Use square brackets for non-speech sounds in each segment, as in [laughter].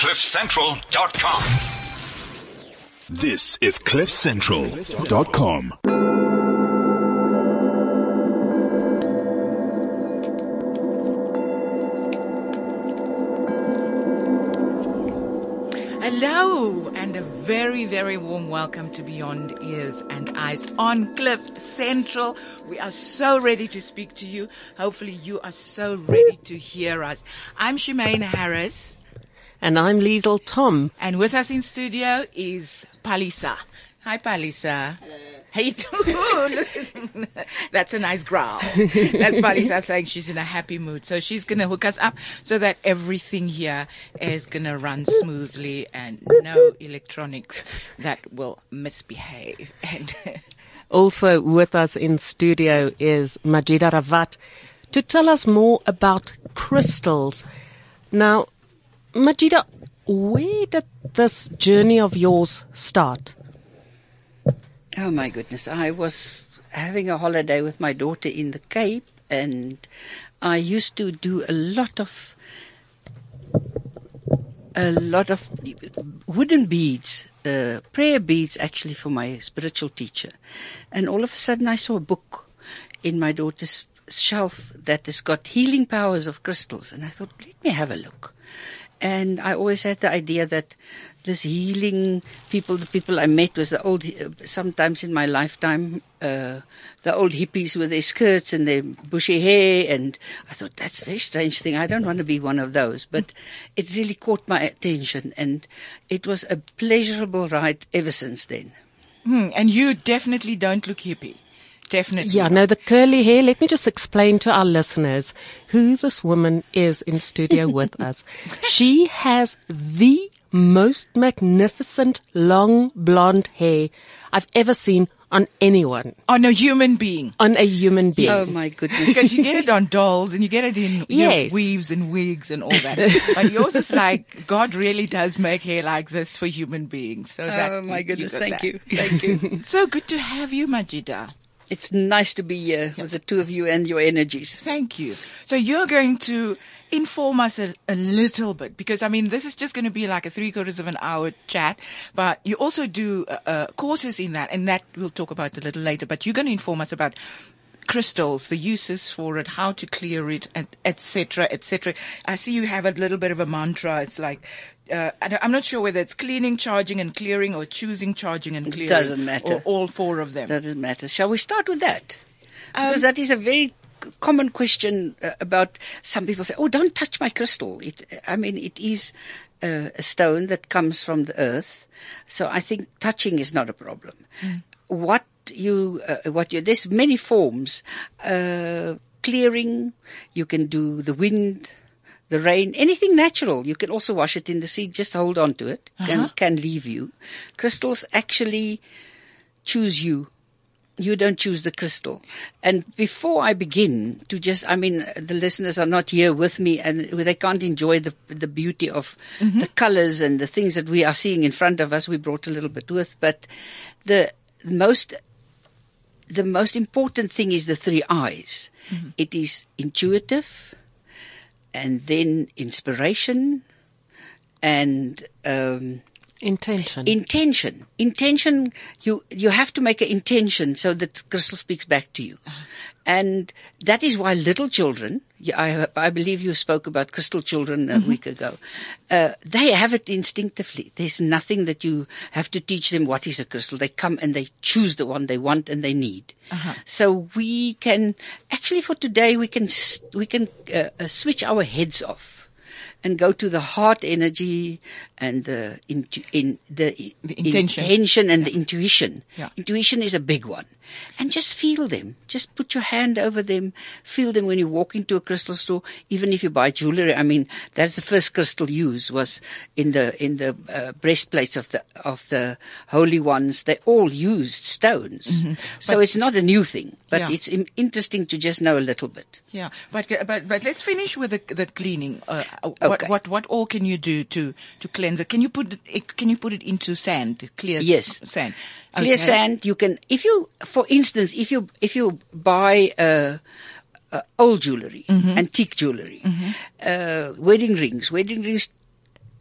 CliffCentral.com. This is CliffCentral.com. Hello, and a very, very warm welcome to Beyond Ears and Eyes on Cliff Central. We are so ready to speak to you. Hopefully, you are so ready to hear us. I'm Shemaine Harris, And I'm Liesel Tom. and with us in studio is Palisa. Hi, Palisa. How you doing? [laughs] That's a nice growl. That's Palisa [laughs] saying she's in a happy mood. So she's going to hook us up so that everything here is going to run smoothly and no electronics that will misbehave. And [laughs] Also with us in studio is Majida Ravat to tell us more about crystals. Now, Majida, where did this journey of yours start? Oh my goodness. I was having a holiday with my daughter in the Cape and I used to do a lot of a lot of wooden beads, uh, prayer beads actually for my spiritual teacher. And all of a sudden I saw a book in my daughter's shelf that has got healing powers of crystals and I thought, let me have a look. And I always had the idea that this healing people, the people I met was the old, sometimes in my lifetime, uh, the old hippies with their skirts and their bushy hair. And I thought, that's a very strange thing. I don't want to be one of those. But it really caught my attention and it was a pleasurable ride ever since then. Hmm, and you definitely don't look hippie. Definitely. Yeah, no, the curly hair. Let me just explain to our listeners who this woman is in studio [laughs] with us. She has the most magnificent long blonde hair I've ever seen on anyone, On a human being. on a human being. Oh my goodness. Because you get it on dolls and you get it in you know, weaves and wigs and all that. but yours is like, God really does make hair like this for human beings. So oh, that, Oh my goodness. got Thank that. you. Thank you. [laughs] So good to have you, Majida. It's nice to be here with the two of you and your energies. Thank you. So you're going to inform us a, a little bit because I mean this is just going to be like a three quarters of an hour chat, but you also do uh, uh, courses in that, and that we'll talk about a little later. But you're going to inform us about crystals, the uses for it, how to clear it, etc. etc. I see you have a little bit of a mantra. It's like. Uh, I'm not sure whether it's cleaning, charging, and clearing, or choosing, charging, and clearing. It doesn't matter. Or all four of them. That doesn't matter. Shall we start with that? Um, because that is a very common question uh, about some people say, "Oh, don't touch my crystal." It, I mean, it is uh, a stone that comes from the earth, so I think touching is not a problem. What you, uh, what you, there's many forms. Uh, clearing, you can do the wind. The rain, anything natural, you can also wash it in the sea. Just hold on to it. Can can leave you. Crystals actually choose you you don't choose the crystal. And before I begin to just, I mean, the listeners are not here with me and they can't enjoy the, the beauty of the colors and the things that we are seeing in front of us. We brought a little bit with, but the most, the most important thing is the three eyes. It is intuitive and then inspiration and, um, Intention. intention. Intention you you have to make an intention so that crystal speaks back to you. And that is why little children I, I believe you spoke about crystal children a week ago uh, they have it instinctively. There's nothing that you have to teach them what is a crystal. They come and they choose the one they want and they need. So we can actually for today we can we can uh, uh, switch our heads off and go to the heart energy and the intu- in the, intention. intention and the intuition. Yeah. Intuition is a big one. And just feel them. Just put your hand over them. Feel them when you walk into a crystal store. Even if you buy jewelry. I mean, that's the first crystal used was in the, in the uh, breastplates of the, of the holy ones. They all used stones. So it's not a new thing, but Mm-hmm. Yeah. it's interesting to just know a little bit. Yeah, but but but let's finish with the the cleaning. Uh, uh, What Okay. what what all can you do to to cleanse it? Can you put it? Can you put it into sand? Clear Yes. sand. clear Okay. sand you can if you for instance if you if you buy uh, uh, old jewelry Mm-hmm. antique jewelry uh, wedding rings wedding rings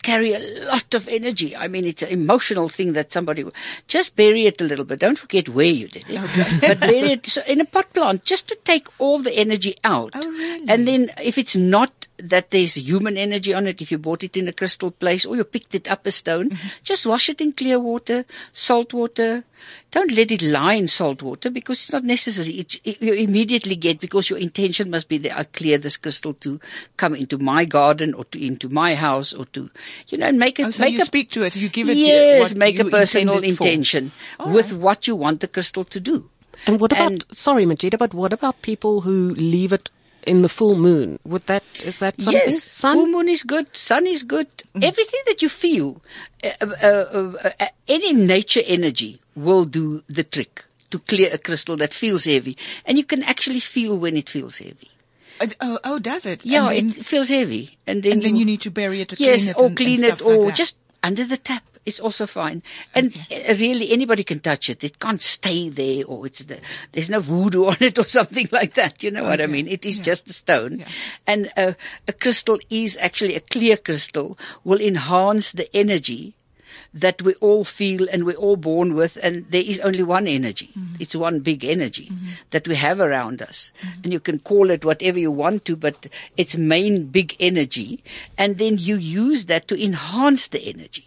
carry a lot of energy. I mean, it's an emotional thing that somebody just bury it a little bit. Don't forget where you did it, but bury it so in a pot plant just to take all the energy out. Oh, really? And then if it's not that there's human energy on it, if you bought it in a crystal place or you picked it up a stone, Mm-hmm. just wash it in clear water, salt water. Don't let it lie in salt water because it's not necessary. It, it- you immediately get because your intention must be that I clear this crystal to come into my garden or to into my house or to, you know, and make it Oh, so make you a speak to it. You give it. yes, what make a personal intention All with what you want the crystal to do. And what about, And- sorry, Majida, but what about people who leave it in the full moon? Would that, is that something? Yes, Sun? full moon is good. Sun is good. Mm. Everything that you feel, uh, uh, uh, uh, any nature energy will do the trick to clear a crystal that feels heavy, and you can actually feel when it feels heavy. Uh, Oh, oh, does it? Yeah, then, it feels heavy, and then and then you need to bury it to yes, clean it or and, clean and it, stuff like or just under the tap. It's also fine, and uh, really anybody can touch it. It can't stay there, or it's the, there's no voodoo [laughs] on it or something like that. You know what I mean? It is just a stone, Yeah. and uh, a crystal is actually a clear crystal will enhance the energy that we all feel and we're all born with and there is only one energy. It's one big energy that we have around us. And you can call it whatever you want to, but it's main big energy. And then you use that to enhance the energy.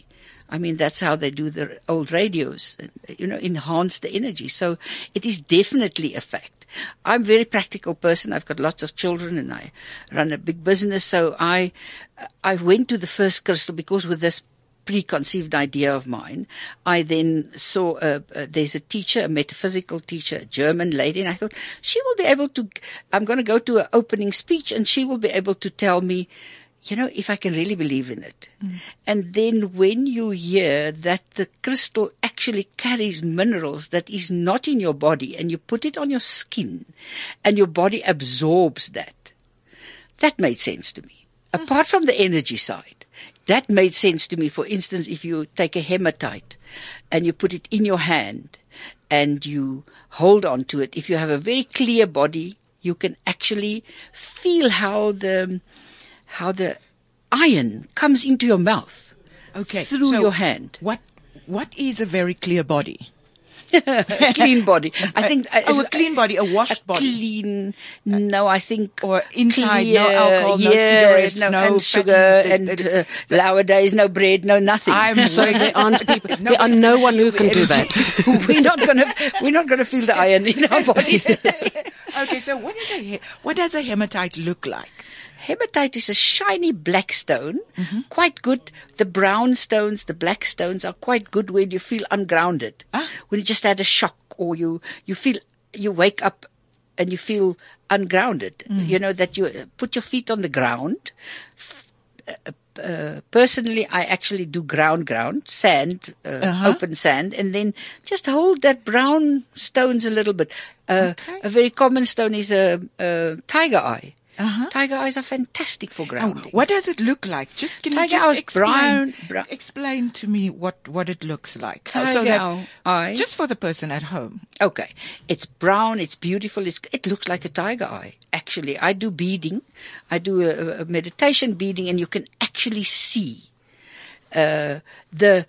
I mean, that's how they do the old radios, you know, enhance the energy. So it is definitely a fact. I'm a very practical person. I've got lots of children and I run a big business. So I, I went to the first crystal because with this preconceived idea of mine, I then saw a, there's a teacher, a metaphysical teacher, a German lady, and I thought she will be able to. I'm going to go to an opening speech, and she will be able to tell me, you know, if I can really believe in it. Mm. And then when you hear that the crystal actually carries minerals that is not in your body, and you put it on your skin, and your body absorbs that, that made sense to me. Ah. Apart from the energy side, that made sense to me. For instance, if you take a hematite and you put it in your hand and you hold on to it, if you have a very clear body, you can actually feel how the, how the iron comes into your mouth okay, through so your hand. What What is a very clear body? a [laughs] clean body. I think. uh, Oh, a clean body, a washed a body. Clean. No, I think. Or inside, no clear, alcohol, no yes, cigarettes, no, no and sugar, and uh, nowadays no bread, no nothing. I'm [laughs] sorry. there aren't [laughs] people, there are no one who can do that. we're not gonna we're not gonna feel the iron in our bodies. okay, so what is a what does a hematite look like? Hematite is a shiny black stone, Mm-hmm. quite good. The brown stones, the black stones are quite good when you feel ungrounded. Ah. When you just had a shock or you, you feel, you wake up and you feel ungrounded. Mm. You know, that you uh, put your feet on the ground. Uh, uh, personally, I actually do ground ground, sand, uh, Uh-huh. open sand, and then just hold that brown stones a little bit. Uh, Okay. A very common stone is a, a tiger eye. Uh-huh. Tiger eyes are fantastic for Oh, grounding. what does it look like? Just can Tiger you just explain, brown- brown- explain to me what, what it looks like, Tiger that eye. just for the person at home. Okay, it's brown. It's beautiful. It's, it looks like a tiger eye. Actually, I do beading. I do a, a meditation beading, and you can actually see uh, the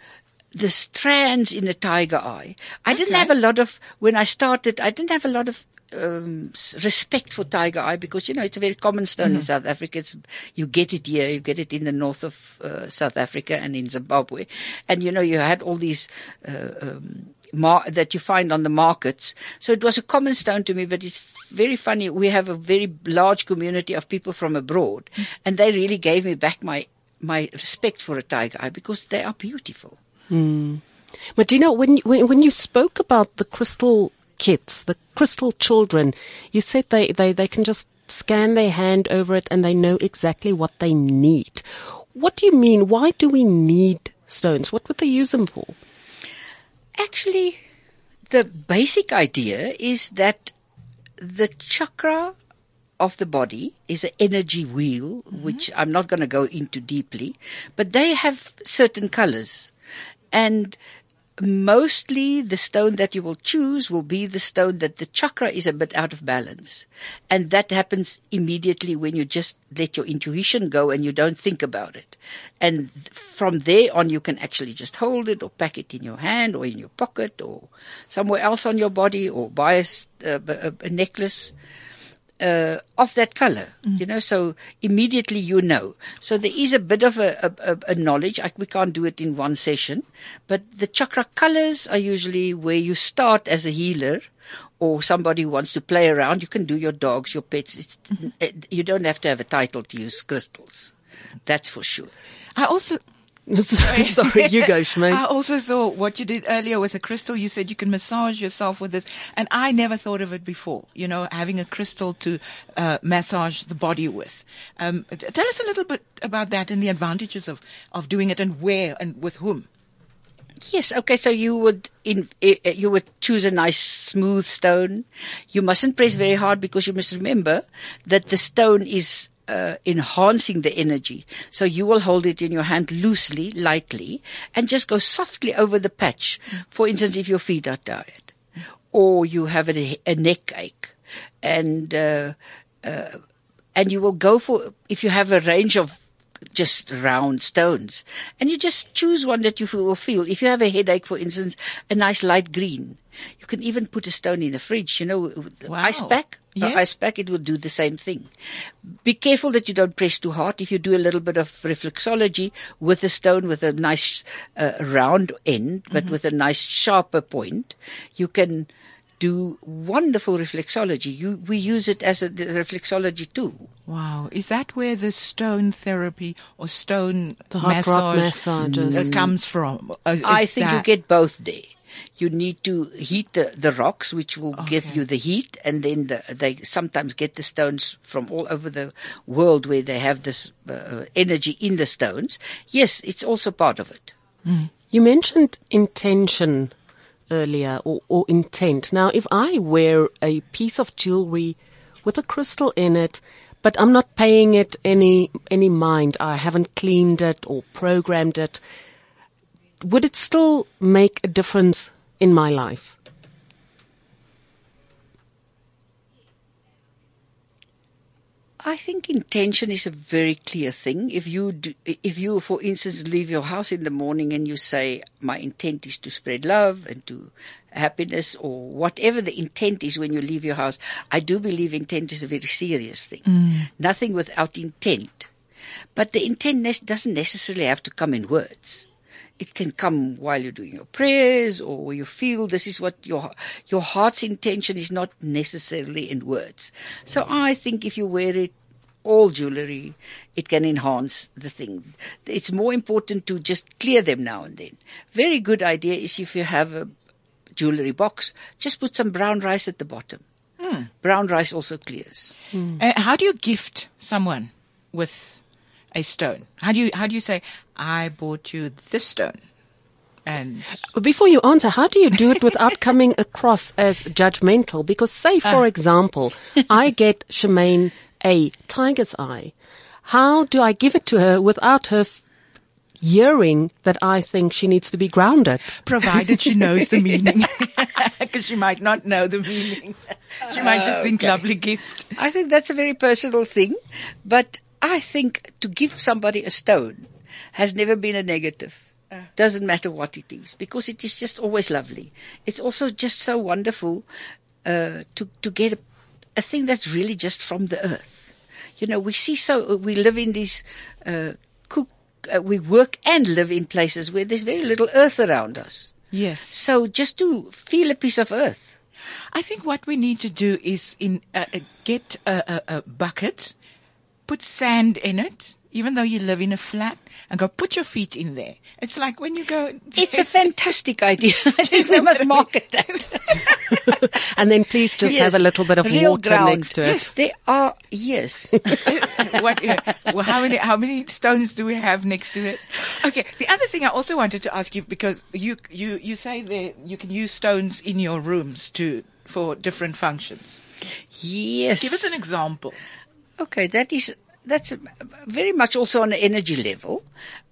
the strands in a tiger eye. I didn't have a lot of when I started. I didn't have a lot of um, respect for tiger eye because you know it's a very common stone in South Africa. It's, you get it here, you get it in the north of uh, South Africa and in Zimbabwe, and you know you had all these. Uh, um, mar- that you find on the markets. So it was a common stone to me, but it's very funny. We have a very large community of people from abroad, and they really gave me back my my respect for a tiger eye because they are beautiful. When, you- when when you spoke about the crystal kids, the crystal children, you said they, they, they can just scan their hand over it and they know exactly what they need. What do you mean? Why do we need stones? What would they use them for? Actually, the basic idea is that the chakra of the body is an energy wheel, mm-hmm. which I'm not going to go into deeply, but they have certain colors. And mostly the stone that you will choose will be the stone that the chakra is a bit out of balance. And that happens immediately when you just let your intuition go and you don't think about it. And from there on, you can actually just hold it or pack it in your hand or in your pocket or somewhere else on your body or buy a uh, necklace uh, of that color, you know, so immediately you know. So there is a bit of a, a, a- knowledge. I, we can't do it in one session, but the chakra colors are usually where you start as a healer or somebody who wants to play around. You can do your dogs, your pets. It's, it, you don't have to have a title to use crystals. That's for sure. I also. [laughs] Sorry, you go, Shmay. [laughs] I also saw what you did earlier with a crystal. You said you can massage yourself with this, and I never thought of it before. You know, having a crystal to uh, massage the body with. Um, tell us a little bit about that and the advantages of of doing it, and where and with whom. Yes. Okay. So you would in you would choose a nice smooth stone. You mustn't press very hard because you must remember that the stone is uh, enhancing the energy. So you will hold it in your hand loosely, lightly, and just go softly over the patch. For instance, if your feet are tired, or you have a, a neck ache, and uh, uh, and you will go for if you have a range of just round stones. And you just choose one that you will feel. If you have a headache, for instance, a nice light green. You can even put a stone in the fridge, you know, Wow. ice pack. The Yes. ice pack, it will do the same thing. Be careful that you don't press too hard. If you do a little bit of reflexology with a stone with a nice uh, round end, but with a nice sharper point, you can do wonderful reflexology. You, we use it as a reflexology tool. Wow, is that where the stone therapy or stone The hot rock massage massages. uh, comes from? Is I think you get both there. You need to heat the, the rocks, which will give you the heat, and then the, they sometimes get the stones from all over the world where they have this uh, energy in the stones. Yes, it's also part of it. You mentioned intention earlier, or, or intent. Now, if I wear a piece of jewelry with a crystal in it, but I'm not paying it any any mind, I haven't cleaned it or programmed it, would it still make a difference in my life? I think intention is a very clear thing. If you do, if you, for instance, leave your house in the morning and you say, my intent is to spread love and to happiness or whatever the intent is when you leave your house, I do believe intent is a very serious thing. Mm. Nothing without intent. But the intent ne- doesn't necessarily have to come in words. It can come while you're doing your prayers or you feel this is what your, your heart's intention is not necessarily in words. So I think if you wear it, all jewelry, it can enhance the thing. It's more important to just clear them now and then. Very good idea is if you have a jewelry box, just put some brown rice at the bottom. Brown rice also clears. Uh, how do you gift someone with a stone? How do you how do you say I bought you this stone? And Before you answer, how do you do it without coming across as judgmental? Because say, ah. for example, I get Shemaine a tiger's eye. How do I give it to her without her f- hearing that I think she needs to be grounded? provided she knows the meaning, [laughs] because she might not know the meaning. She might just think oh, lovely gift. I think that's a very personal thing, but I think to give somebody a stone has never been a negative. Doesn't matter what it is, because it is just always lovely. It's also just so wonderful uh, to to get a, a thing that's really just from the earth. You know, we see so we live in these. Uh, cook, uh, we work and live in places where there's very little earth around us. Yes. So just to feel a piece of earth. I think what we need to do is in uh, uh, get a, a, a bucket, put sand in it, even though you live in a flat, and go put your feet in there. It's like when you go. It's a [laughs] fantastic idea. [laughs] I think we must market that. [laughs] And then please just have a little bit of real water ground. next to it. Yes, there are. Yes, what, uh, well, how many how many stones do we have next to it? Okay. The other thing I also wanted to ask you because you you you say that you can use stones in your rooms to for different functions. yes. Give us an example. Okay, that is that's very much also on an energy level.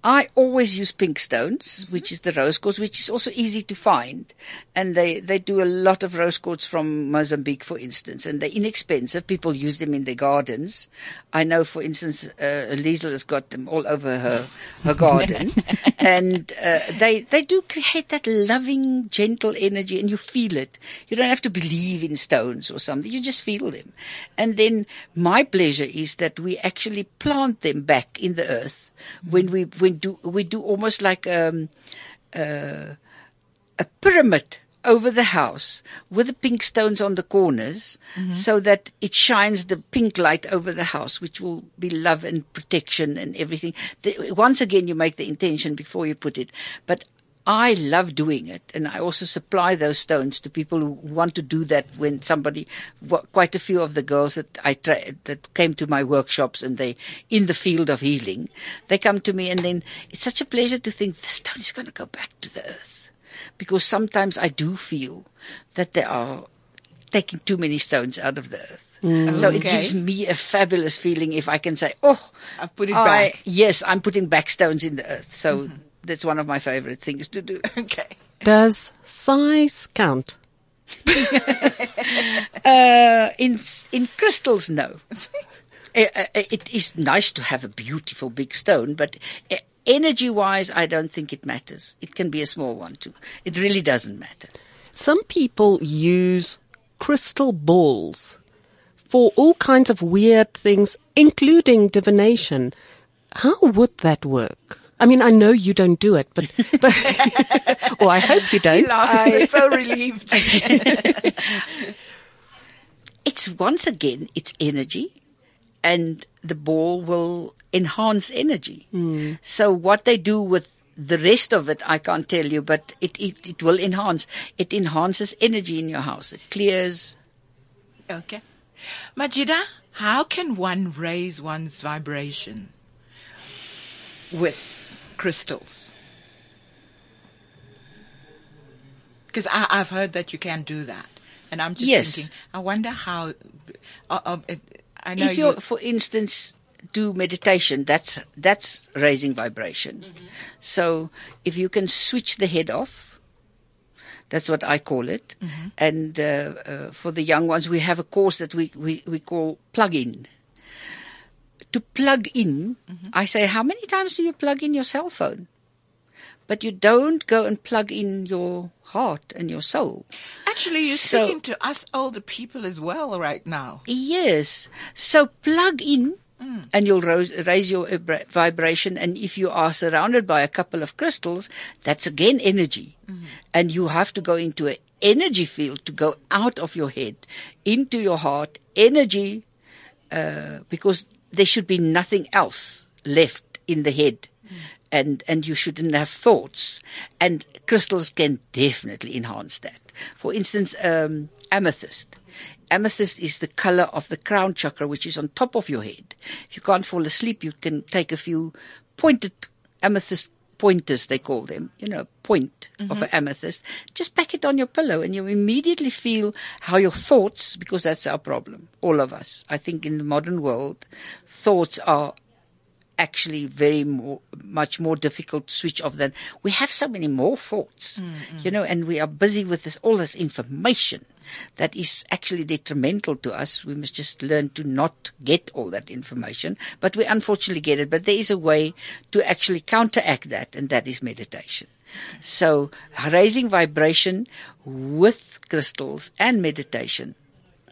I always use pink stones, which is the rose quartz, which is also easy to find. And they, they do a lot of rose quartz from Mozambique, for instance, and they're inexpensive. People use them in their gardens. I know, for instance, uh, Liesel has got them all over her, her garden. [laughs] and, uh, they, they do create that loving, gentle energy and you feel it. You don't have to believe in stones or something. You just feel them. And then my pleasure is that we actually plant them back in the earth when we, when do, we do almost like, um, uh, a pyramid over the house with the pink stones on the corners so that it shines the pink light over the house, which will be love and protection and everything. The, once again, you make the intention before you put it. But I love doing it, and I also supply those stones to people who want to do that. When somebody, quite a few of the girls that I tra- that came to my workshops and they in the field of healing, they come to me, and then it's such a pleasure to think the stone is going to go back to the earth, because sometimes I do feel that they are taking too many stones out of the earth. So it gives me a fabulous feeling if I can say, "Oh, I've put it I- back. Mm-hmm. Yes, I'm putting back stones in the earth. So that's one of my favorite things to do. [laughs] Okay. Does size count? [laughs] Uh, in in crystals, no. [laughs] Uh, it is nice to have a beautiful big stone, but uh, energy-wise, I don't think it matters. It can be a small one too. It really doesn't matter. Some people use crystal balls for all kinds of weird things, including divination. How would that work? I mean, I know you don't do it, but, but [laughs] or I hope you [laughs] don't. laughs. so relieved. [laughs] It's once again, it's energy, and the ball will enhance energy. Hmm. So what they do with the rest of it, I can't tell you, but it, it, it will enhance. It enhances energy in your house. It clears. Okay. Majida, how can one raise one's vibration with crystals? Because I've heard that you can do that. And I'm just Yes. thinking, I wonder how. Uh, uh, I know if you, for instance, do meditation, that's that's raising vibration. So if you can switch the head off, that's what I call it. And uh, uh, for the young ones, we have a course that we we, we call plug in. To plug in, mm-hmm. I say, how many times do you plug in your cell phone? But you don't go and plug in your heart and your soul. Actually, you're So- speaking to us older people as well right now. Yes. So plug in mm. and you'll raise your vibration. And if you are surrounded by a couple of crystals, that's again energy. Mm-hmm. And you have to go into an energy field to go out of your head into your heart, energy, uh, because there should be nothing else left in the head. And, and you shouldn't have thoughts. And crystals can definitely enhance that. For instance, um, amethyst. Amethyst is the color of the crown chakra, which is on top of your head. If you can't fall asleep, you can take a few pointed amethyst pointers, they call them, you know, point of mm-hmm. an amethyst. Just pack it on your pillow and you immediately feel how your thoughts, because that's our problem, all of us. I think in the modern world, thoughts are actually very more, much more difficult to switch off than we have so many more thoughts, mm, mm. you know, and we are busy with this, all this information that is actually detrimental to us. We must just learn to not get all that information, but we unfortunately get it. But there is a way to actually counteract that, and that is meditation. So raising vibration with crystals and meditation.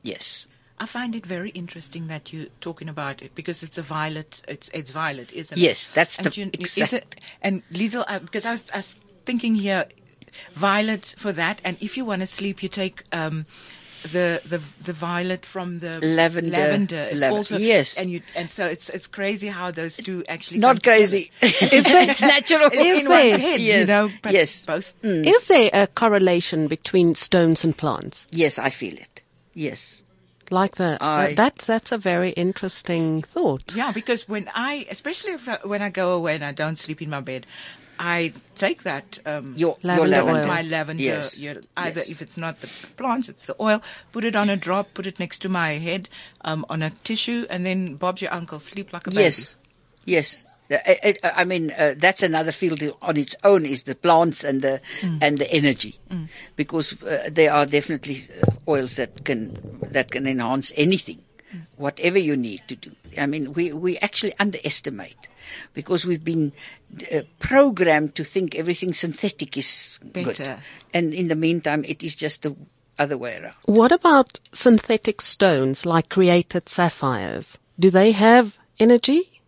Yes. I find it very interesting that you're talking about it because it's a violet. It's it's violet, isn't it? Yes, that's and the you, is exact- it, And Liesel, uh, because I was, I was thinking here, violet for that. And if you want to sleep, you take um, the the the violet from the Lavender. Lavender is Laven- also yes. And you and so it's it's crazy how those two actually Not crazy. [laughs] Is that it's [laughs] natural? in, Is in one's there? head, you know. But Yes. both. Is there a correlation between stones and plants? Yes, I feel it. Yes. Like that? I- that's that's a very interesting thought. Yeah, because when I, especially if, when I go away and I don't sleep in my bed, I take that um, Your, your Lavender lavender. oil. my lavender. Yes. you- either Yes. if it's not the plants, it's the oil. Put it on a drop. Put it next to my head um, on a tissue, and then Bob's your uncle. Sleep like a baby. Yes, yes. The- I- I I mean, uh, that's another field on its own is the plants and the and the energy, because uh, there are definitely uh, oils that can that can enhance anything, whatever you need to do. I mean, we we actually underestimate because we've been uh, programmed to think everything synthetic is good, Better. and in the meantime, it is just the other way around. What about synthetic stones like created sapphires? Do they have energy?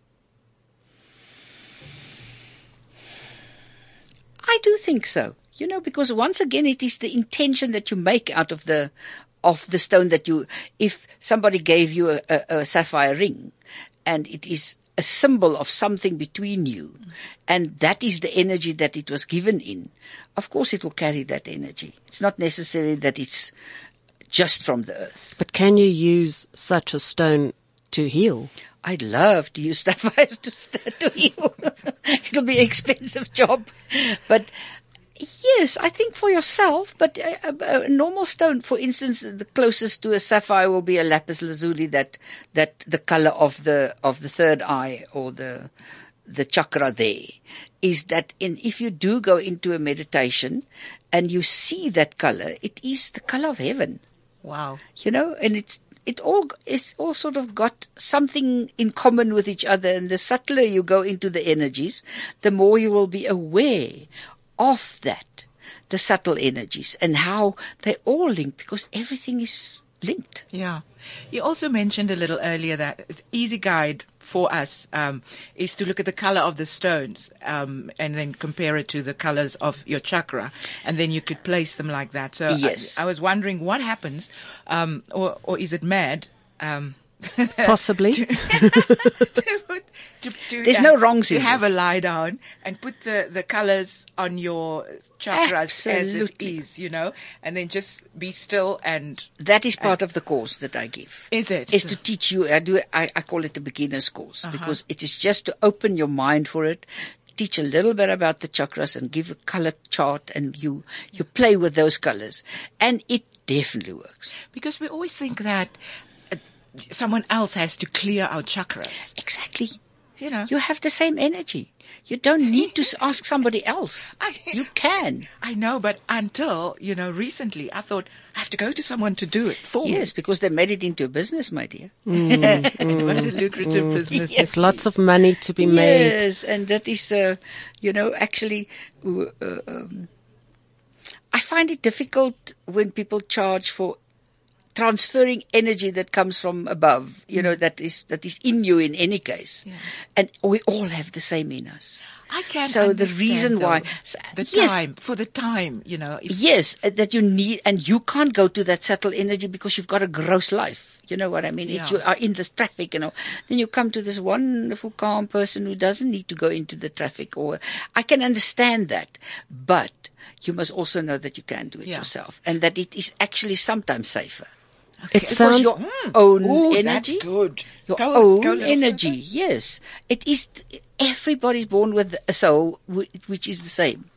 I do think so. You know, because once again, it is the intention that you make out of the of the stone that you. If somebody gave you a, a, a sapphire ring, and it is a symbol of something between you, and that is the energy that it was given in. Of course, it will carry that energy. It's not necessary that it's just from the earth. But can you use such a stone to heal? I'd love to use [laughs] sapphires to to heal. [laughs] It'll be an expensive job, but yes, I think for yourself. But uh, uh, a, a, a normal stone, for instance, the closest to a sapphire will be a lapis lazuli. That that the color of the of the third eye or the the chakra there is that in if you do go into a meditation and you see that color, it is the color of heaven Wow. you know, and it's it all it's all sort of got something in common with each other. And the subtler you go into the energies, the more you will be aware of that, the subtle energies and how they all link because everything is linked. Yeah. You also mentioned a little earlier that easy guide for us um, is to look at the color of the stones um, and then compare it to the colors of your chakra, and then you could place them like that. So I- Yes. I, was wondering what happens, um, or or is it mad? [laughs] Possibly. [laughs] [laughs] to, to, to, There's uh, no wrongs to in have a lie down and put the, the colors on your chakras as it is, you know, and then just be still and That is part of the course that I give. is it? is to teach you. I do. I, I call it a beginner's course because it is just to open your mind for it. Teach a little bit about the chakras and give a color chart, and you you play with those colors, and it definitely works. Because we always think that someone else has to clear our chakras. Exactly. You know, You have the same energy. You don't need to [laughs] ask somebody else. I- You can. I know, but until you know, recently, I thought I have to go to someone to do it for me. Yes, because they made it into a business, my dear. [laughs] what a lucrative business. Yes. There's lots of money to be made. Yes, and that is, uh, you know, actually, uh, um, I find it difficult when people charge for transferring energy that comes from above. You know, that is that is in you in any case, and we all have the same in us. I can. So the reason why- though, s- the yes. time for the time, you know, if Yes, uh, that you need, and you can't go to that subtle energy because you've got a gross life. You know what I mean? If Yeah. you are in this traffic, you know, then you come to this wonderful, calm person who doesn't need to go into the traffic. Or I can understand that, but you must also know that you can do it Yeah. yourself, and that it is actually sometimes safer. It Because sounds your own Ooh, energy, that's good. your Go- own go energy. Yes, it is. Everybody's born with a soul which is the same,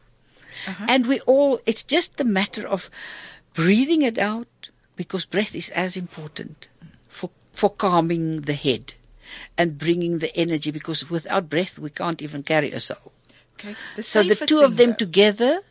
Uh-huh. and we all. It's just a matter of breathing it out because breath is as important for for calming the head and bringing the energy. Because without breath, we can't even carry a soul. Okay. So the two of them though- together,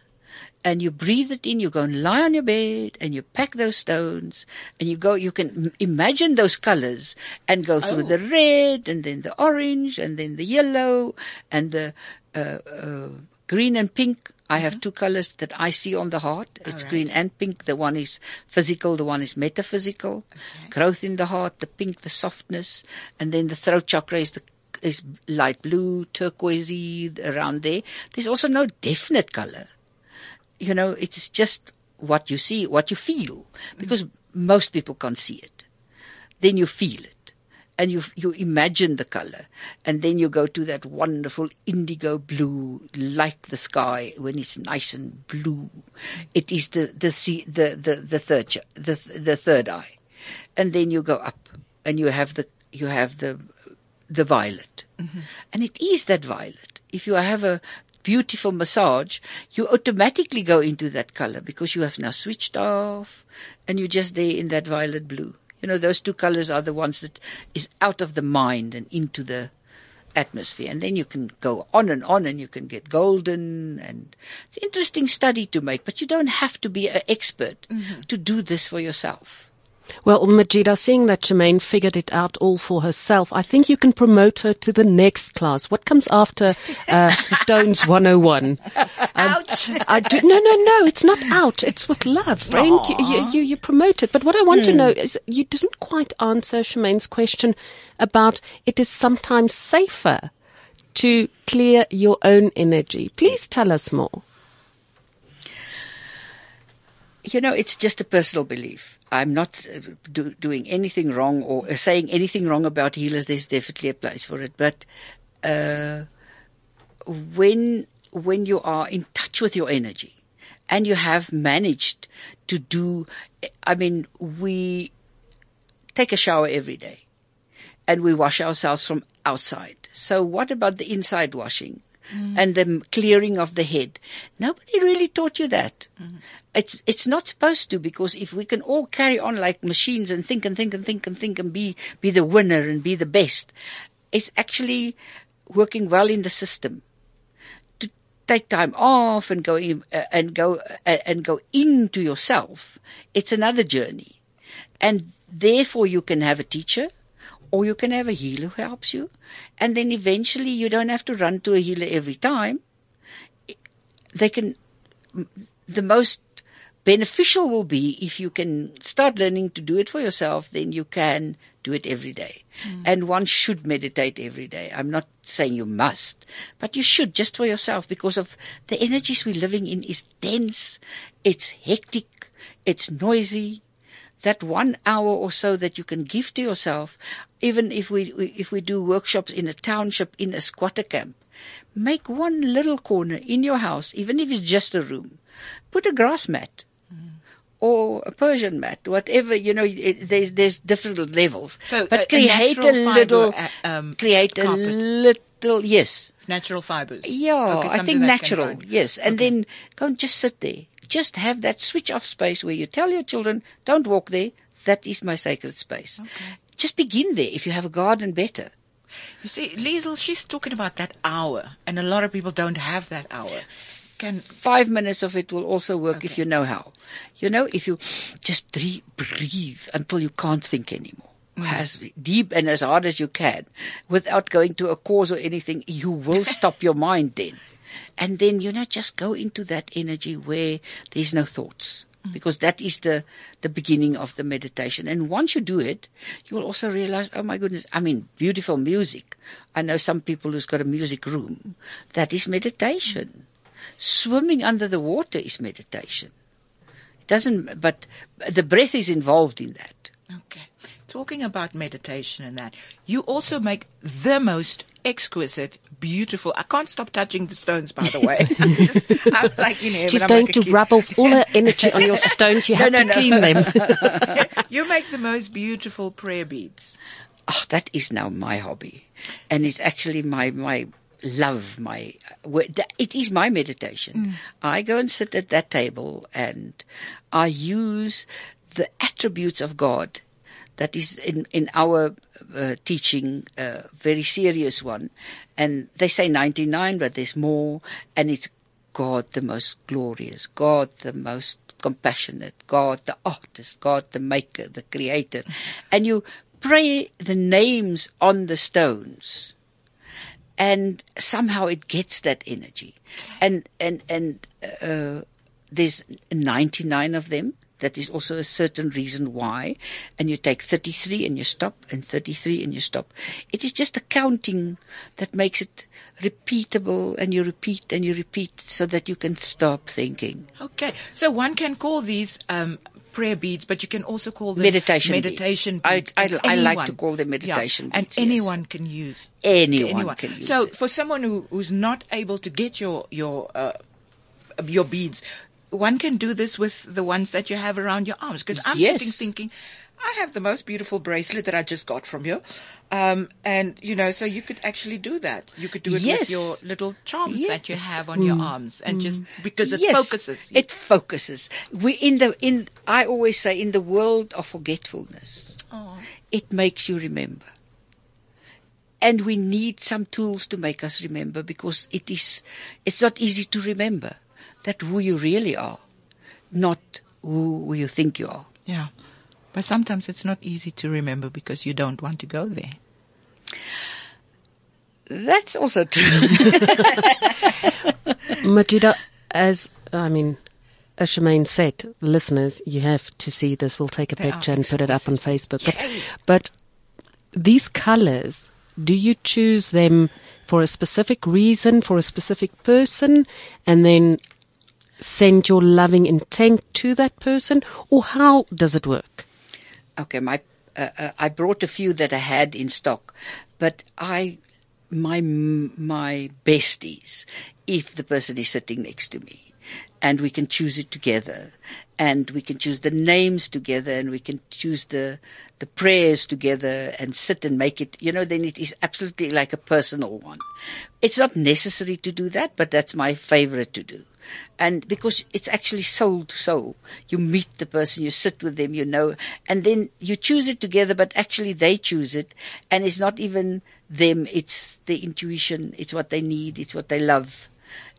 and you breathe it in. You go and lie on your bed, and you pack those stones, and you go. You can imagine those colors and go through Oh. the red, and then the orange, and then the yellow, and the uh, uh, green and pink. I have two colors that I see on the heart. It's right. green and pink. The one is physical, the one is metaphysical. Growth in the heart, the pink, the softness, and then the throat chakra is the is light blue, turquoisey around there. There's also no definite color. You know, it's just what you see, what you feel, because most people can't see it. Then you feel it, and you you imagine the color, and then you go to that wonderful indigo blue, like the sky when it's nice and blue. It is the the the the the third the the third eye, and then you go up, and you have the you have the the violet, mm-hmm. and it is that violet. If you have a beautiful massage, you automatically go into that color because you have now switched off and you're just there in that violet blue. You know, those two colors are the ones that is out of the mind and into the atmosphere. And then you can go on and on and you can get golden and it's an interesting study to make, but you don't have to be an expert mm-hmm. to do this for yourself. Well, Majida, seeing that Shemaine figured it out all for herself, I think you can promote her to the next class. What comes after uh, [laughs] Stones 101? Ouch. I do, no, no, no, it's not out. It's with love, Frank. You, you, you, you promote it. But what I want to know is you didn't quite answer Shemaine's question about it is sometimes safer to clear your own energy. Please tell us more. You know, it's just a personal belief. I'm not uh, do, doing anything wrong or uh, saying anything wrong about healers. There's definitely a place for it, but uh, when when you are in touch with your energy and you have managed to do, I mean, we take a shower every day and we wash ourselves from outside. So what about the inside washing? And the clearing of the head. Nobody really taught you that. It's, it's not supposed to because if we can all carry on like machines and think and think and think and think and be, be the winner and be the best, it's actually working well in the system. To take time off and go in, uh, and go, uh, and go into yourself, it's another journey. And therefore you can have a teacher or you can have a healer who helps you. And then eventually you don't have to run to a healer every time. They can, the most beneficial will be if you can start learning to do it for yourself, then you can do it every day. Hmm. And one should meditate every day. I'm not saying you must, but you should just for yourself because of the energies we're living in is dense, it's hectic, it's noisy, that one hour or so that you can give to yourself, even if we, if we do workshops in a township in a squatter camp, make one little corner in your house, even if it's just a room, put a grass mat. Or a Persian mat, whatever you know. It, there's there's different levels, So, but a- a create natural a little, uh, um, create a little yes, Natural fibers. yeah, Okay, I think natural. Yes, and Okay. then go and just sit there. Just have that switch off space where you tell your children, "Don't walk there. That is my sacred space." Just begin there. If you have a garden, better. You see, Liesel, she's talking about that hour, and a lot of people don't have that hour. Can Five minutes of it will also work if you know how. You know, if you just breathe, breathe until you can't think anymore. Mm. As deep and as hard as you can, without going to a cause or anything, you will [laughs] stop your mind then. And then, you know, just go into that energy where there's no thoughts. Mm. Because that is the, the beginning of the meditation. And once you do it, you will also realize, oh my goodness, I mean, beautiful music. I know some people who's got a music room. That is meditation. Swimming under the water is meditation. It doesn't, but the breath is involved in that. okay, talking about meditation and that, you also make the most exquisite, beautiful. I can't stop touching the stones, by the way. [laughs] [laughs] I'm like in heaven, She's I'm going like to kid. rub off all her [laughs] energy on your stones. You have no, to no. clean them. You make the most beautiful prayer beads. Oh, that is now my hobby, and it's actually my my love. My uh, it is my meditation. Mm. I go and sit at that table, and I use the attributes of God. That is in in our uh, teaching, uh, very serious one, and they say ninety nine, but there's more, and it's God the most glorious, God the most compassionate, God the artist, God the maker, the creator. And you pray the names on the stones and somehow it gets that energy. And, and, and, uh, there's 99 of them. That is also a certain reason why. And you take 33 and you stop and 33 and you stop. It is just the counting that makes it repeatable and you repeat and you repeat so that you can stop thinking. Okay, so one can call these um, prayer beads, but you can also call them Meditation beads. meditation I- beads. I- and I like to call them meditation yeah, and beads, yes. anyone can use. Anyone can use So it. for someone who, who's not able to get your your uh, your beads, one can do this with the ones that you have around your arms. Because I'm Yes. sitting thinking, I have the most beautiful bracelet that I just got from you. Um, and, you know, so you could actually do that. You could do it Yes. with your little charms that you have on your arms and just because it yes, focuses. you. It focuses. We in the in. I always say in the world of forgetfulness, Oh. it makes you remember. And we need some tools to make us remember because it is, it's not easy to remember that who you really are, not who you think you are. Yeah. But sometimes it's not easy to remember because you don't want to go there. That's also true. [laughs] Majida, as I mean, as Shemaine said, listeners, you have to see this. We'll take a They picture and put it up on Facebook. But, but these colors, do you choose them for a specific reason, for a specific person, and then send your loving intent to that person, or how does it work? Okay, my uh, uh, I brought a few that I had in stock, but I my my besties if the person is sitting next to me and we can choose it together and we can choose the names together and we can choose the the prayers together and sit and make it you know then it is absolutely like a personal one it's not necessary to do that but that's my favorite to do and because it's actually soul to soul. You meet the person you sit with them you know. And then you choose it together but actually they choose it. And it's not even them it's the intuition it's what they need it's what they love.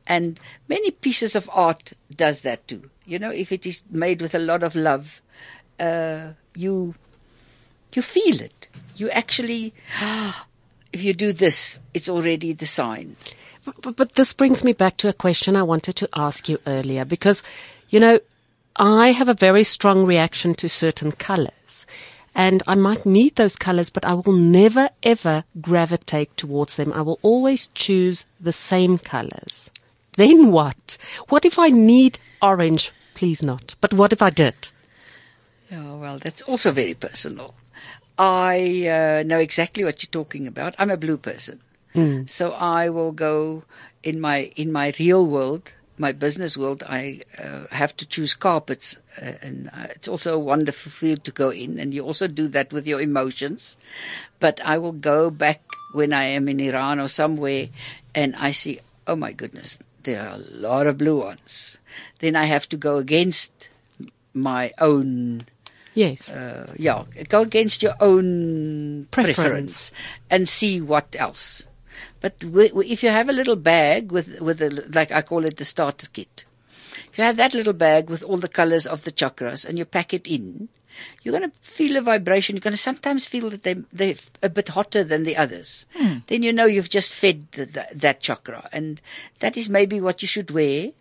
And many pieces of art does that too. You know if it is made with a lot of love uh, you you feel it. You actually [gasps] if you do this it's already the sign But, but this brings me back to a question I wanted to ask you earlier because, you know, I have a very strong reaction to certain colors and I might need those colors, but I will never ever gravitate towards them. I will always choose the same colors. Then what? What if I need orange? Please not. But what if I did? Oh, well, that's also very personal. I uh, know exactly what you're talking about. I'm a blue person. So I will go in my in my real world, my business world. I uh, have to choose carpets, uh, and uh, it's also a wonderful field to go in. And you also do that with your emotions. But I will go back when I am in Iran or somewhere, and I see, oh my goodness, there are a lot of blue ones. Then I have to go against my own Yes. uh, yeah, go against your own Preference. preference, and see what else. But if you have a little bag with with a, like I call it the starter kit, if you have that little bag with all the colors of the chakras and you pack it in, you're going to feel a vibration. You're going to sometimes feel that they they're a bit hotter than the others. Then you know you've just fed the, the, that chakra, and that is maybe what you should wear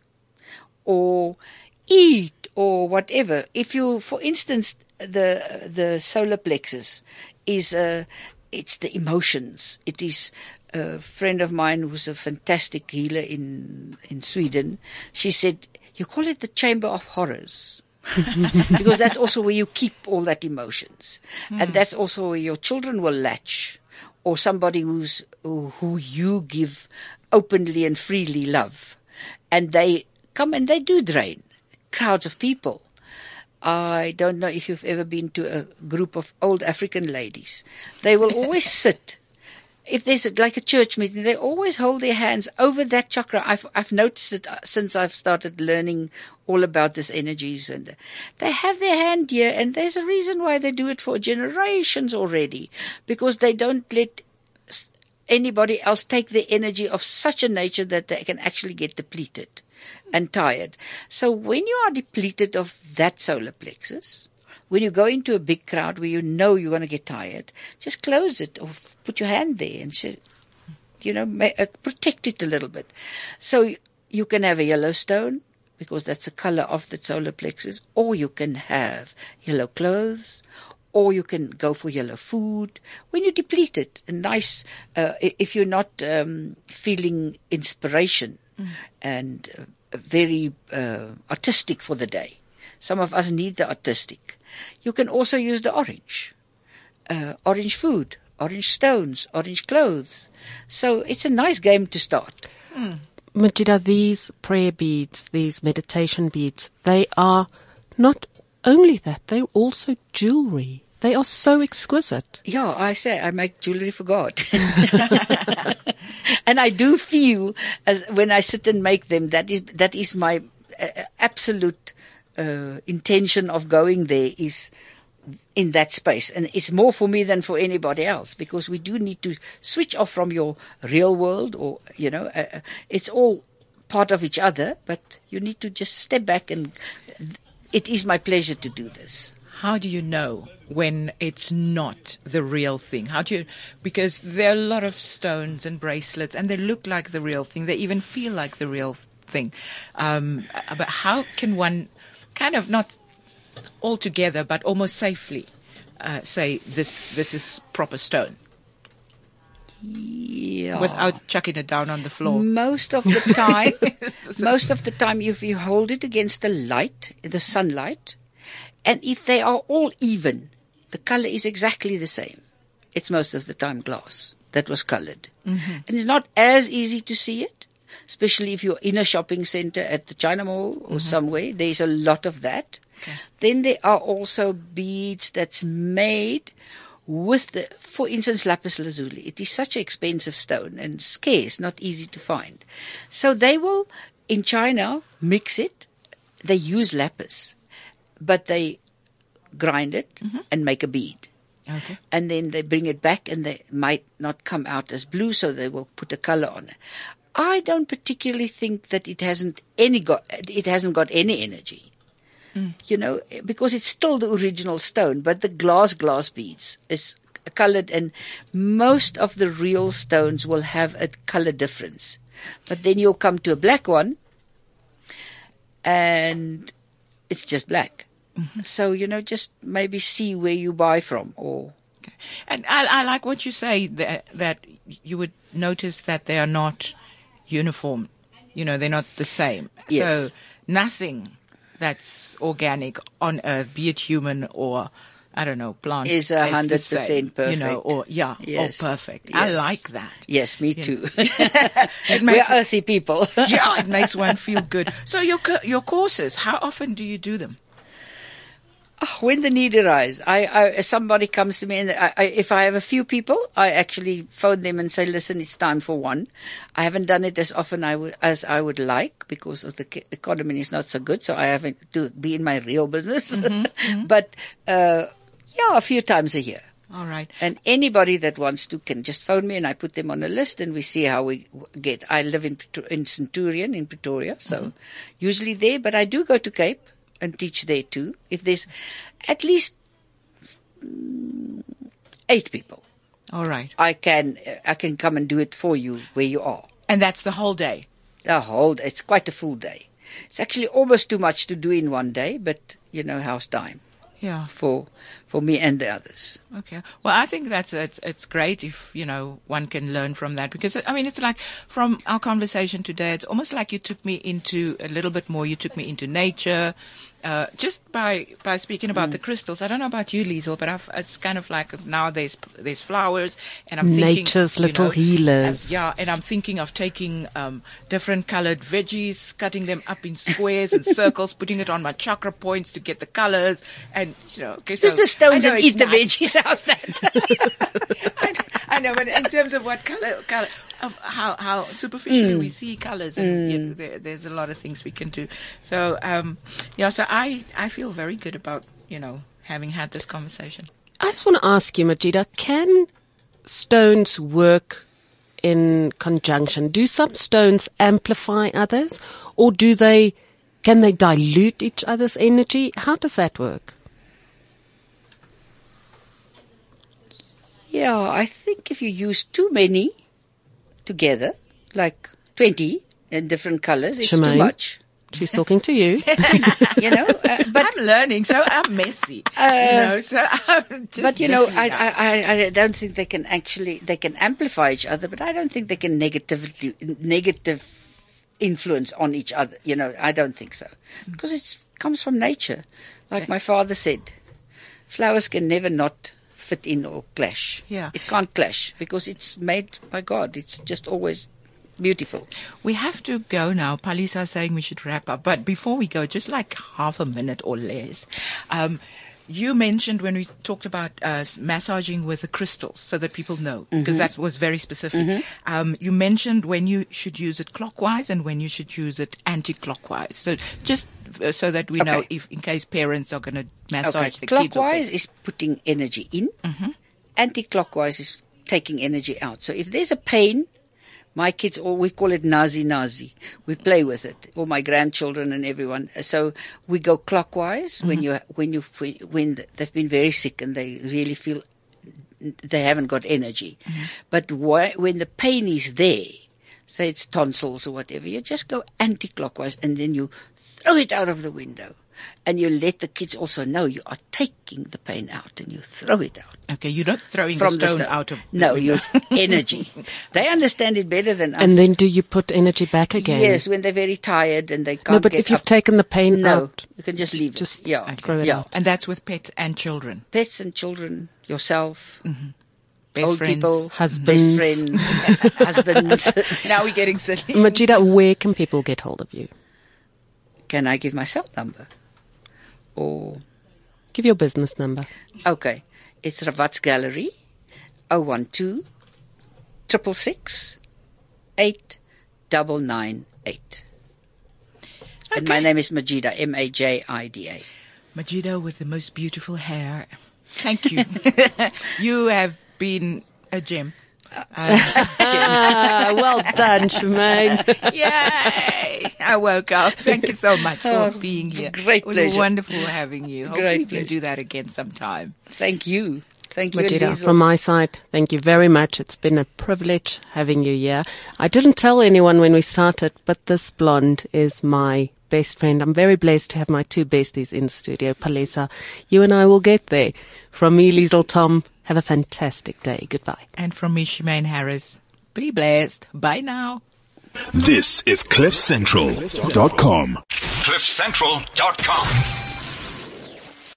or eat or whatever. If you, for instance, the the solar plexus is uh, it's the emotions. It is a friend of mine who's a fantastic healer in in Sweden. She said you call it the chamber of horrors. [laughs] because that's also where you keep all that emotions, and hmm. that's also where your children will latch, or somebody who's who, who you give openly and freely love, and they come and they do drain crowds of people. I don't know if you've ever been to a group of old African ladies. They will always [laughs] sit. If there's a, like a church meeting, they always hold their hands over that chakra. I've I've noticed it uh, since I've started learning all about these energies, and they have their hand here. And there's a reason why they do it for generations already, because they don't let anybody else take the energy of such a nature that they can actually get depleted and tired. So when you are depleted of that solar plexus, when you go into a big crowd where you know you're going to get tired, just close it or put your hand there and say, you know, uh, protect it a little bit. So you can have a yellow stone because that's the color of the solar plexus, or you can have yellow clothes, or you can go for yellow food when you deplete it. A nice, uh, if you're not um, feeling inspiration and uh, very uh, artistic for the day. Some of us need the artistic. You can also use the orange, uh, orange food, orange stones, orange clothes. So it's a nice game to start. Majida, these prayer beads, these meditation beads, they are not only that, they're also jewelry. They are so exquisite. Yeah, I say I make jewelry for God. [laughs] and I do feel as when I sit and make them, that is, that is my uh, absolute uh, intention of going there is in that space. And it's more for me than for anybody else because we do need to switch off from your real world or, you know, uh, uh it's all part of each other, but you need to just step back and it is my pleasure to do this. How do you know when it's not the real thing? How do you, because there are a lot of stones and bracelets and they look like the real thing. They even feel like the real thing. Um, but how can one kind of not altogether, but almost safely uh, say this, this is proper stone? Yeah. Without chucking it down on the floor. Most of the [laughs] time, most of the time, if you hold it against the light, the sunlight, and if they are all even, the color is exactly the same. It's most of the time glass that was colored. Mm-hmm. And it's not as easy to see it, especially if you're in a shopping center at the China Mall or mm-hmm. somewhere. There's a lot of that. Okay. Then there are also beads that's made with the, for instance, lapis lazuli. It is such an expensive stone and scarce, not easy to find. So they will, in China, mix it. They use lapis but they grind it mm-hmm. and make a bead. Okay. And then they bring it back and they might not come out as blue, so they will put a color on it. I don't particularly think that it hasn't any got, it hasn't got any energy. Mm. You know, because it's still the original stone, but the glass glass beads is colored and most of the real stones will have a color difference. But then you'll come to a black one and it's just black. Mm-hmm. So, you know, just maybe see where you buy from or. Okay. And I, I like what you say that, that you would notice that they are not uniform. You know, they're not the same. Yes. So nothing that's organic on earth, be it human or I don't know, plant is a hundred percent perfect. You know, or yeah, yes. oh, perfect. Yes. I like that. Yes, me too. [laughs] [laughs] We're earthy people. [laughs] yeah, it makes one feel good. So your your courses, how often do you do them? Oh, when the need arises, I, I, somebody comes to me and I, I, if I have a few people, I actually phone them and say, listen, it's time for one. I haven't done it as often I would, as I would like because of the economy is not so good. So I haven't to be in my real business, mm-hmm, mm-hmm. but, uh, yeah, a few times a year. All right. And anybody that wants to can just phone me and I put them on a list and we see how we get. I live in, in Centurion in Pretoria, so mm-hmm. usually there, but I do go to Cape and teach there too. If there's at least eight people. All right. I can, I can come and do it for you where you are. And that's the whole day? The whole, it's quite a full day. It's actually almost too much to do in one day, but you know, how's time? yeah. for for me and the others. Okay. Well, I think that's it's it's great if you know one can learn from that because I mean it's like from our conversation today, it's almost like you took me into a little bit more. You took me into nature, uh, just by by speaking about mm. the crystals. I don't know about you, Liesl, but I've, it's kind of like now there's there's flowers, and I'm thinking nature's little know, healers. And, yeah, and I'm thinking of taking um, different colored veggies, cutting them up in squares and [laughs] circles, putting it on my chakra points to get the colors, and you know, okay, so stones and eat the veggies. [laughs] How's that? [laughs] I, I, know, but in terms of what color, color, of how how superficially mm. we see colors, and mm. you know, there, there's a lot of things we can do. So um, yeah, so I I feel very good about you know having had this conversation. I just want to ask you, Majida, can stones work in conjunction? Do some stones amplify others, or do they? Can they dilute each other's energy? How does that work? Yeah, I think if you use too many together, like 20 in different colors, it's Shemaine, too much. She's talking to you. [laughs] you know, uh, but I'm learning, so I'm messy. Uh, you know, so I'm but you know, I, I, I don't think they can actually they can amplify each other, but I don't think they can negatively negative influence on each other. You know, I don't think so because it comes from nature. Like okay. my father said, flowers can never not fit in or clash. Yeah. It can't clash because it's made by God. It's just always beautiful. We have to go now. Palesa is saying we should wrap up. But before we go, just like half a minute or less, um, You mentioned when we talked about uh, massaging with the crystals, so that people know, Mm-hmm. because that was very specific. Um, you mentioned when you should use it clockwise and when you should use it anti-clockwise. So just Uh, so that we know, if in case parents are going to massage Okay. the kids. or Clockwise is putting energy in. Mm-hmm. Anti-clockwise is taking energy out. So if there's a pain, my kids all we call it nazi nazi. We play with it. All my grandchildren and everyone. So we go clockwise when mm-hmm. you when you when they've been very sick and they really feel they haven't got energy. Mm-hmm. But why, when the pain is there, say it's tonsils or whatever, you just go anti-clockwise and then you throw it out of the window. And you let the kids also know you are taking the pain out and you throw it out okay, you're not throwing from the the stone stone. out of the no, window. you [laughs] energy. They understand it better than us. And then do you put energy back again? yes, when they're very tired and they can't No, but get if you've up. taken the pain no, out, you can just leave just it. Yeah, Okay. throw it yeah. out. and that's with pets and children, Pets and children, yourself, mm-hmm. best old friends. people, Husbands. best friends, [laughs] husbands. Now we're getting silly. Majida, where can people get hold of you? Can I give my cell number? Or Give your business number. okay, it's Ravat's Gallery, 012 666 8998. And my name is Majida, M A J I D A. Majida with the most beautiful hair. Thank you. [laughs] [laughs] you have been a gem. Ah, well done, Shemaine. [laughs] Yay! [laughs] I woke up. Thank you so much for oh, being here. great it was pleasure. wonderful having you. Hopefully Great we can pleasure. do that again sometime. Thank you. Thank you, Majida, Liesl. from my side, thank you very much. It's been a privilege having you here. I didn't tell anyone when we started, but this blonde is my best friend. I'm very blessed to have my two besties in studio. Palesa, you and I will get there. From me, Liesl Tom, have a fantastic day. Goodbye. And from me, Shemaine Harris, be blessed. Bye now. This is CliffCentral.com. CliffCentral.com.